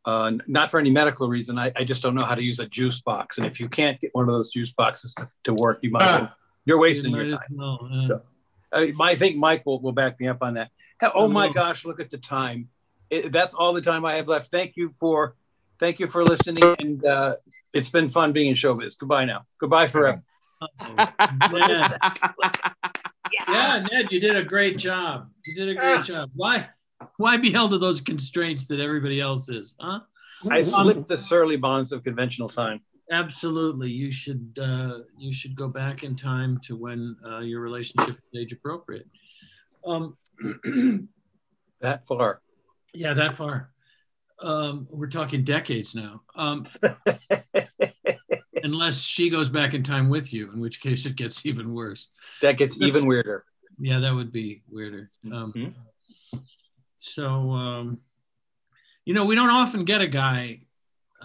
Uh, not for any medical reason. I, I just don't know how to use a juice box. And if you can't get one of those juice boxes to, to work, you might you're wasting you your time. Know, so, I, I think Mike will, will back me up on that. Oh my gosh, look at the time. It, that's all the time I have left. Thank you for thank you for listening and uh, it's been fun being in showbiz. Goodbye now. Goodbye forever. Ned. yeah, Ned, you did a great job. You did a great job. Why why be held to those constraints that everybody else is? Huh? I slipped the surly bonds of conventional time. Absolutely, you should uh, you should go back in time to when uh, your relationship is age appropriate. Um, that far. Yeah, that far. Um, we're talking decades now. Um, unless she goes back in time with you, in which case it gets even worse. That gets That's, even weirder. Yeah, that would be weirder. Um, mm-hmm. So, um, you know, we don't often get a guy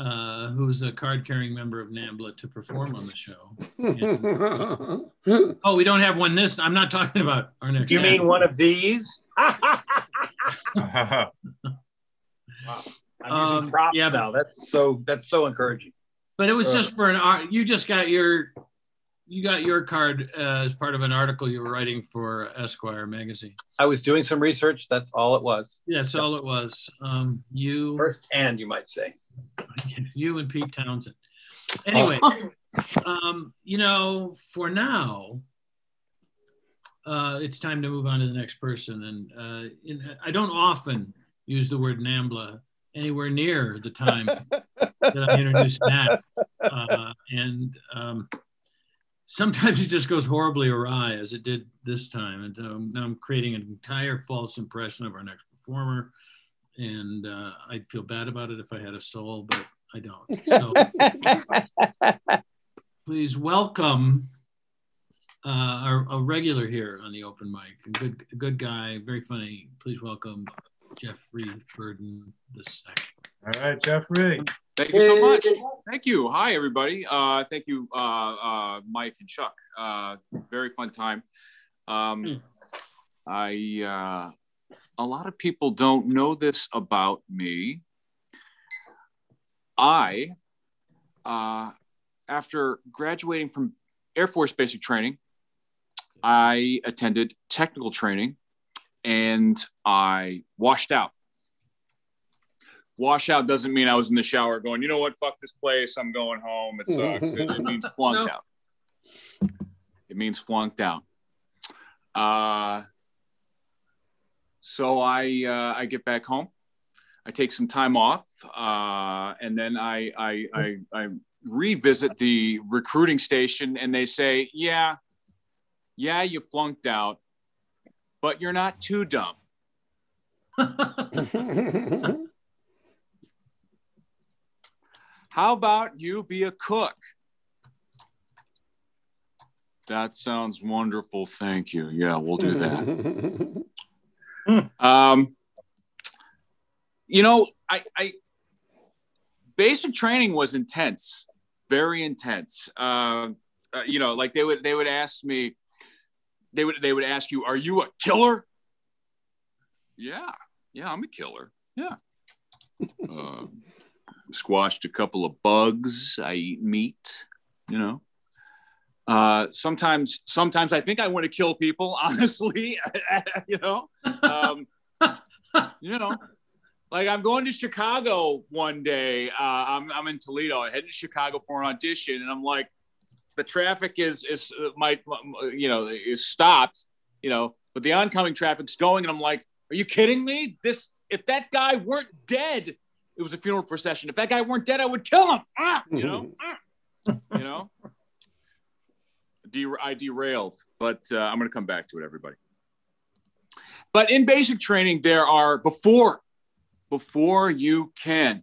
uh, who's a card carrying member of NAMBLA to perform on the show. And, oh, we don't have one this. I'm not talking about our next. You mean one of these? wow. I'm using um, props yeah, now. That's so that's so encouraging. But it was uh, just for an art. You just got your you got your card uh, as part of an article you were writing for Esquire magazine. I was doing some research. That's all it was. Yeah, that's all it was. Um, you first hand, you might say. You and Pete Townshend. Anyway, um, you know, for now, uh, it's time to move on to the next person. And uh, in, I don't often use the word NAMBLA anywhere near the time that I introduced Matt. Uh, and um, sometimes it just goes horribly awry, as it did this time. And um, now I'm creating an entire false impression of our next performer. And uh, I'd feel bad about it if I had a soul, but I don't. So please welcome uh, a regular here on the open mic, a good, a good guy, very funny. Please welcome Jeffrey Burden the second. All right, Jeffrey. Thank you so much. Thank you. Hi, everybody. Uh, thank you, uh, uh, Mike and Chuck. Uh, very fun time. Um, I uh, a lot of people don't know this about me. I, uh, after graduating from Air Force basic training, I attended technical training and I washed out. Washout doesn't mean I was in the shower going, you know what, fuck this place, I'm going home. It sucks. it, it, means flunked no. out. It means flunked out. Uh, so I uh, I get back home. I take some time off, uh, and then I, I I I revisit the recruiting station, and they say, yeah, yeah, you flunked out but you're not too dumb. How about you be a cook? That sounds wonderful. Thank you. Yeah, we'll do that. um, you know, I, I basic training was intense, very intense. Uh, uh, you know, like they would they would ask me, they would they would ask you, "Are you a killer?" Yeah, yeah, I'm a killer. Yeah. Uh, squashed a couple of bugs. I eat meat. You know. Uh, sometimes, sometimes I think I want to kill people. Honestly, you know. Um, you know, like I'm going to Chicago one day. Uh, I'm I'm in Toledo. I head to Chicago for an audition, and I'm like, the traffic is is uh, might you know is stopped, you know, but the oncoming traffic's going, and I'm like, are you kidding me? This if that guy weren't dead, it was a funeral procession. If that guy weren't dead, I would kill him. Ah, you know, ah, you know. De- I derailed, but uh, I'm going to come back to it, everybody. But in basic training, there are before before you can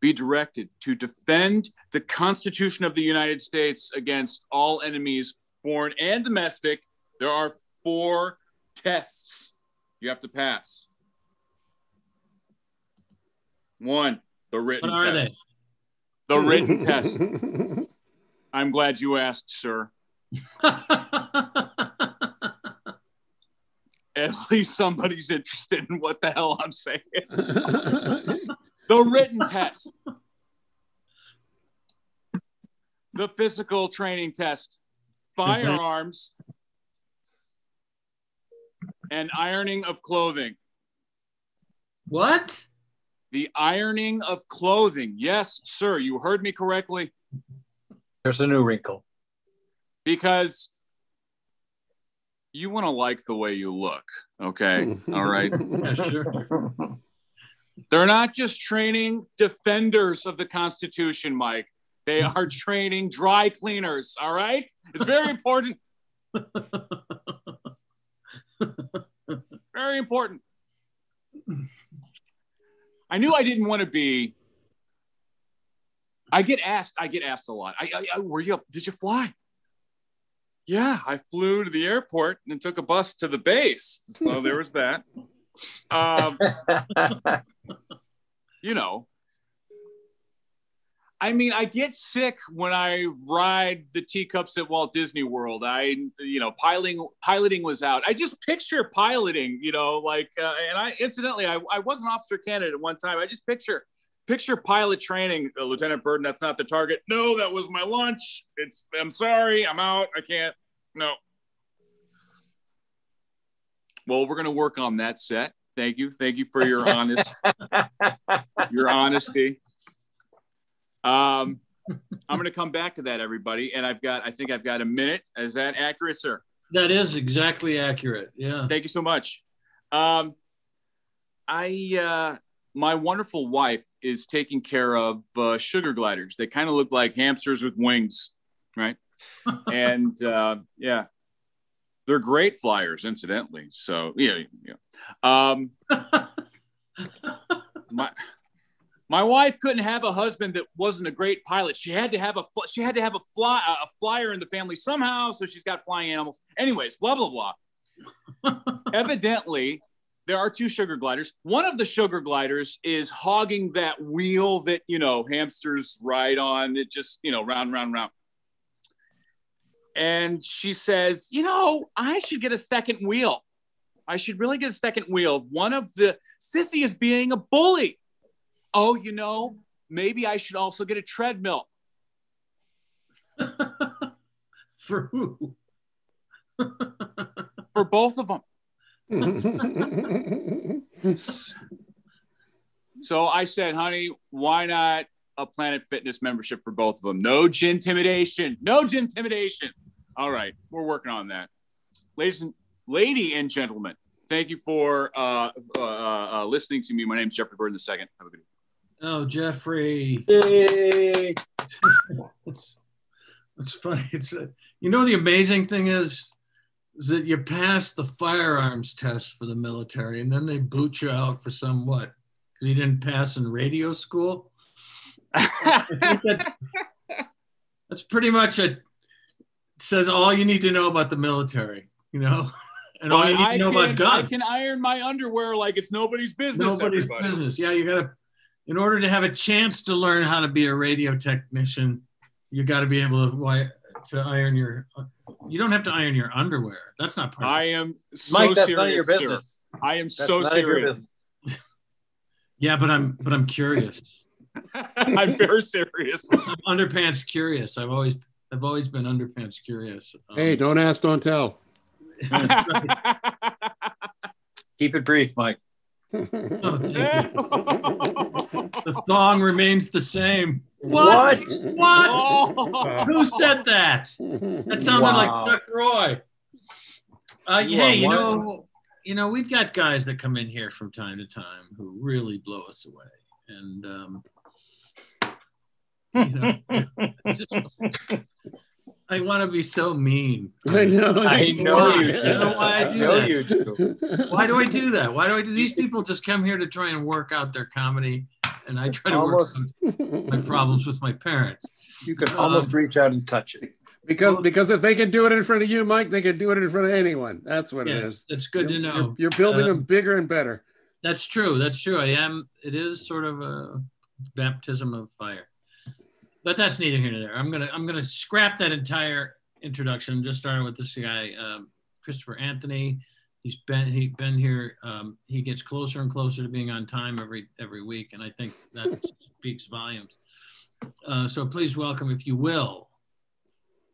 be directed to defend the Constitution of the United States against all enemies, foreign and domestic. There are four tests you have to pass. One, the written What are test. The written test. I'm glad you asked, sir. At least somebody's interested in what the hell I'm saying. the written test. The physical training test. Firearms and ironing of clothing. What? The ironing of clothing. Yes, sir, you heard me correctly. There's a new wrinkle. Because you want to like the way you look, okay? All right. Yeah, sure. They're not just training defenders of the Constitution, Mike. They are training dry cleaners, all right? It's very important. very important. I knew I didn't want to be. I get asked. I get asked a lot. I, I, I were you? up? Did you fly? Yeah, I flew to the airport and took a bus to the base. So there was that. Um, you know, I mean, I get sick when I ride the teacups at Walt Disney World. I, you know, piloting piloting was out. I just picture piloting, you know, like, uh, and I incidentally, I, I was an officer candidate at one time. I just picture picture pilot training, uh, Lieutenant Burden. That's not the target. No, that was my lunch. It's. I'm sorry. I'm out. I can't. No. Well, we're gonna work on that set. Thank you. Thank you for your honest, your honesty. Um, I'm going to come back to that, everybody. And I've got, I think I've got a minute. Is that accurate, sir? That is exactly accurate. Yeah. Thank you so much. Um, I, uh, my wonderful wife is taking care of uh, sugar gliders. They kind of look like hamsters with wings, right? and uh, yeah, they're great flyers, incidentally. So yeah, yeah. Um, my my wife couldn't have a husband that wasn't a great pilot. She had to have a she had to have a fly a flyer in the family somehow. So she's got flying animals. Anyways, blah blah blah. Evidently, there are two sugar gliders. One of the sugar gliders is hogging that wheel that you know hamsters ride on. It just you know round round round. And she says, you know, I should get a second wheel. I should really get a second wheel. One of the sissy is being a bully oh, you know, maybe I should also get a treadmill. For who? For both of them. so I said, honey, why not a Planet Fitness membership for both of them? No gin intimidation. No gin intimidation. All right, we're working on that. Ladies and lady and gentlemen, thank you for uh, uh, uh, listening to me. My name is Jeffrey Bird. The second. Have a good evening. Oh, Jeffrey. Yay. it's, it's funny. It's uh, you know the amazing thing is, is that you pass the firearms test for the military, and then they boot you out for some what? Because you didn't pass in radio school. I that, that's pretty much it. Says all you need to know about the military. You know. And all you need to I know can, about guns. I can iron my underwear like it's nobody's business. Nobody's everybody. business. Yeah, you got to, in order to have a chance to learn how to be a radio technician, you got to be able to wi- to iron your. You don't have to iron your underwear. That's not part. I of it. am so Mike, that's serious, none of your sir. business. I am That's so none of your serious. Yeah, but I'm but I'm curious. I'm very serious. I'm underpants curious. I've always I've always been underpants curious. Um, Hey, don't ask, don't tell. Keep it brief, Mike. Oh, thank you. The thong remains the same. What? What? Oh. Who said that? That sounded Wow. like Chuck Roy. Uh, You hey, you know, you know, we've got guys that come in here from time to time who really blow us away, and um, you know, I want to be so mean. I know. I know Why? you I don't know why I do know that. you do. Why do I do that? Why do I do? These people just come here to try and work out their comedy, and I try to Almost. work out my problems with my parents. You can Um, almost reach out and touch it. Because because if they can do it in front of you, Mike, they can do it in front of anyone. That's what it Yes, is. it's good to You're- know. You're, you're building Uh, them bigger and better. That's true. That's true. I am. It is sort of a baptism of fire, but that's neither here nor there. I'm gonna I'm gonna scrap that entire introduction. Just starting with this guy, um, Christopher Anthony. He's been he's been here. Um, he gets closer and closer to being on time every every week, and I think that speaks volumes. Uh, so please welcome, if you will,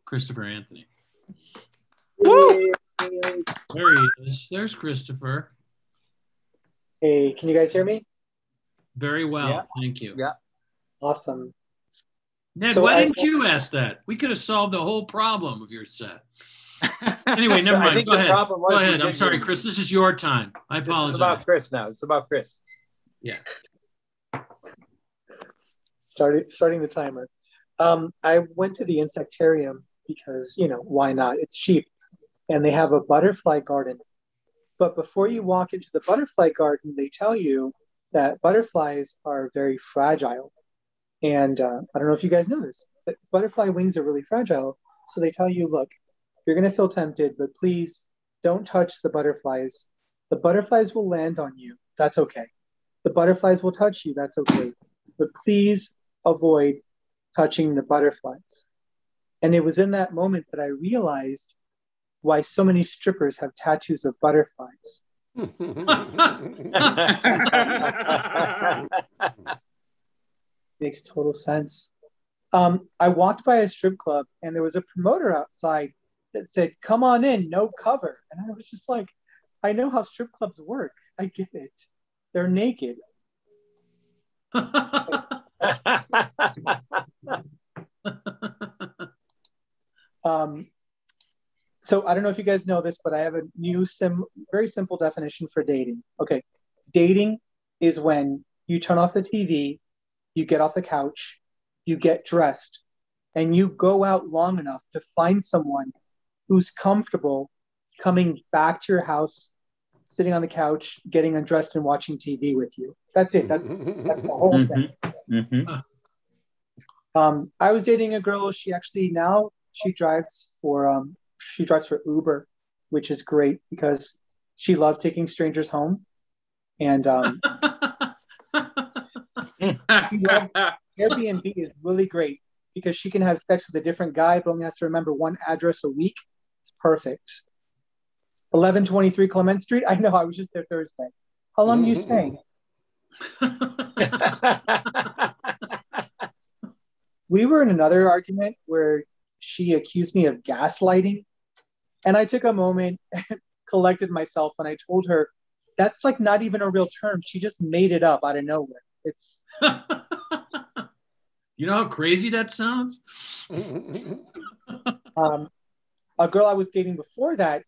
Christopher Anthony. Woo! There he is. There's Christopher. Hey, can you guys hear me? Very well. Yeah. Thank you. Yeah. Awesome. Ned, So why I- didn't you ask that? We could have solved the whole problem of your set. Anyway, never I mind. think Go the ahead. problem was Go ahead. I'm sorry, Chris. This is your time. I This is apologize. about Chris now. It's about Chris. Yeah. Started starting the timer. Um, I went to the insectarium because you know why not? It's cheap, and they have a butterfly garden. But before you walk into the butterfly garden, they tell you that butterflies are very fragile. And uh, I don't know if you guys know this, but butterfly wings are really fragile. So they tell you, look, you're going to feel tempted, but please don't touch the butterflies. The butterflies will land on you. That's okay. The butterflies will touch you. That's okay. But please avoid touching the butterflies. And it was in that moment that I realized why so many strippers have tattoos of butterflies. Makes total sense. Um, I walked by a strip club and there was a promoter outside that said, Come on in, no cover. And I was just like, I know how strip clubs work. I get it. They're naked. Um, so I don't know if you guys know this, but I have a new sim, very simple definition for dating. Okay, dating is when you turn off the TV, you get off the couch, you get dressed, and you go out long enough to find someone who's comfortable coming back to your house, sitting on the couch, getting undressed, and watching TV with you. That's it. That's, that's the whole thing. Mm-hmm. Um, I was dating a girl. She actually now she drives for um, she drives for Uber, which is great because she loved taking strangers home, and um, Airbnb is really great because she can have sex with a different guy, but only has to remember one address a week. It's perfect. Eleven twenty three Clement Street. I know. I was just there Thursday. How long are you staying? we were in another argument where she accused me of gaslighting. And I took a moment, collected myself, and I told her that's like not even a real term. She just made it up out of nowhere. It's You know how crazy that sounds? um, a girl I was dating before that.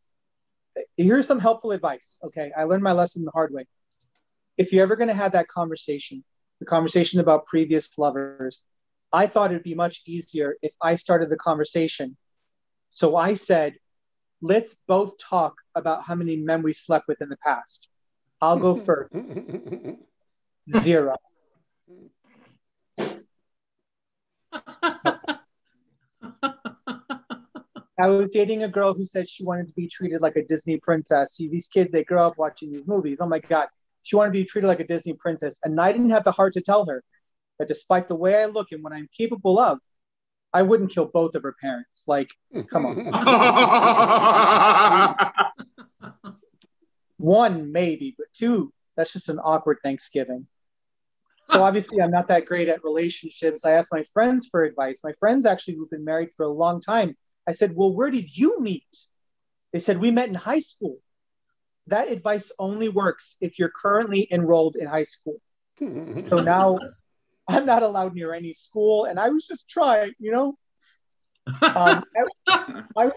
Here's some helpful advice. Okay. I learned my lesson the hard way. If you're ever going to have that conversation, the conversation about previous lovers, I thought it'd be much easier if I started the conversation. So I said, let's both talk about how many men we've slept with in the past. I'll go first. Zero. I was dating a girl who said she wanted to be treated like a Disney princess. See, these kids, they grow up watching these movies. Oh my God. She wanted to be treated like a Disney princess. And I didn't have the heart to tell her that despite the way I look and what I'm capable of, I wouldn't kill both of her parents. Like, come on. One, maybe, but two, that's just an awkward Thanksgiving. So obviously, I'm not that great at relationships. I asked my friends for advice. My friends actually who've been married for a long time. I said, Well, where did you meet? They said, We met in high school. That advice only works if you're currently enrolled in high school. So now I'm not allowed near any school, and I was just trying, you know. Um, I, I,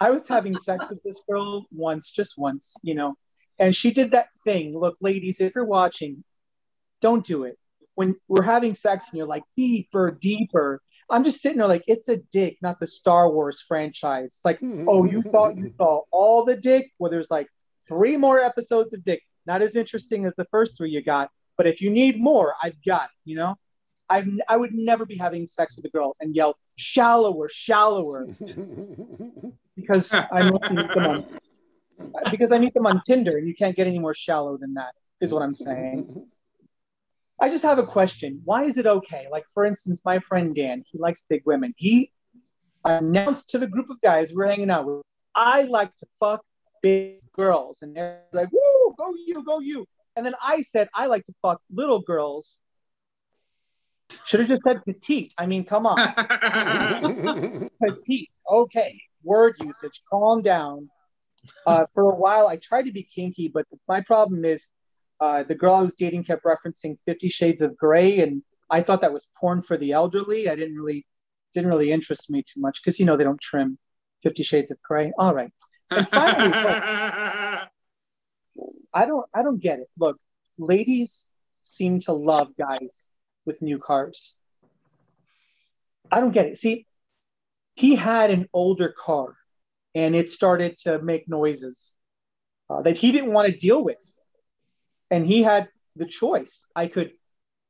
I was having sex with this girl once, just once, you know, and she did that thing. Look, ladies, if you're watching, don't do it. when we're having sex and you're like deeper, deeper. I'm just sitting there like it's a dick, not the Star Wars franchise. It's like, hmm. oh, you thought you saw all the dick? Well, there's like three more episodes of dick. Not as interesting as the first three you got, but if you need more, I've got it, you know? I've, I would never be having sex with a girl and yell shallower, shallower, because I meet them on because I meet them on Tinder, and you can't get any more shallow than that. Is what I'm saying. I just have a question. Why is it okay? Like for instance, my friend Dan, he likes big women. He announced to the group of guys we're hanging out with, I like to fuck big girls, and they're like, "Woo, go you, go you." And then I said I like to fuck little girls, should have just said petite. I mean, come on. petite. Okay. Word usage. Calm down. Uh, for a while, I tried to be kinky, but my problem is uh, the girl I was dating kept referencing Fifty Shades of Grey, and I thought that was porn for the elderly. I didn't really didn't really interest me too much because you know they don't trim Fifty Shades of Grey. All right. And finally, look, I don't I don't get it. Look, ladies seem to love guys with new cars. I don't get it. See, he had an older car and it started to make noises uh, that he didn't want to deal with. And he had the choice. I could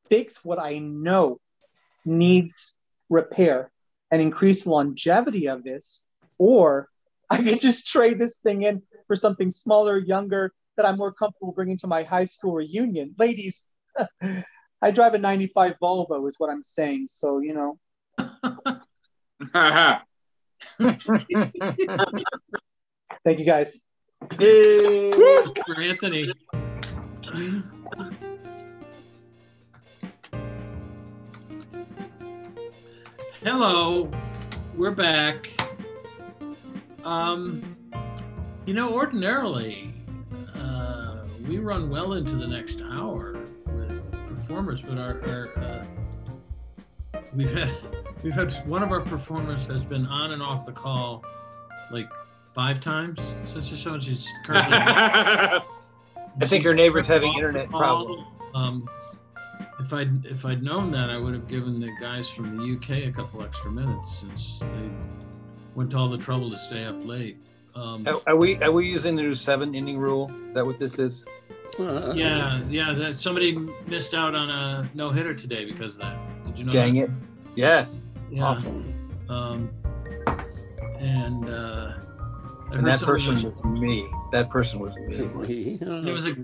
fix what I know needs repair and increase longevity of this, or I could just trade this thing in for something smaller, younger, that I'm more comfortable bringing to my high school reunion. Ladies, I drive a 95 Volvo, is what I'm saying. So, you know. Thank you guys. Hey. For Hello, we're back. Um, you know, ordinarily, uh, we run well into the next hour with performers, but our, our uh, we've had we've had one of our performers has been on and off the call like five times since the show. She's currently. I think your neighbor's having internet problems. Um, if I'd if I'd known that, I would have given the guys from the UK a couple extra minutes since they went to all the trouble to stay up late. Um, Are, are we are we using the new seven inning rule? Is that what this is? yeah, yeah. That somebody missed out on a no hitter today because of that. Did you know? Dang that? it! Yes. Yeah. Awesome. Um, and uh, I And that somebody person was- was me. That person was me. It was a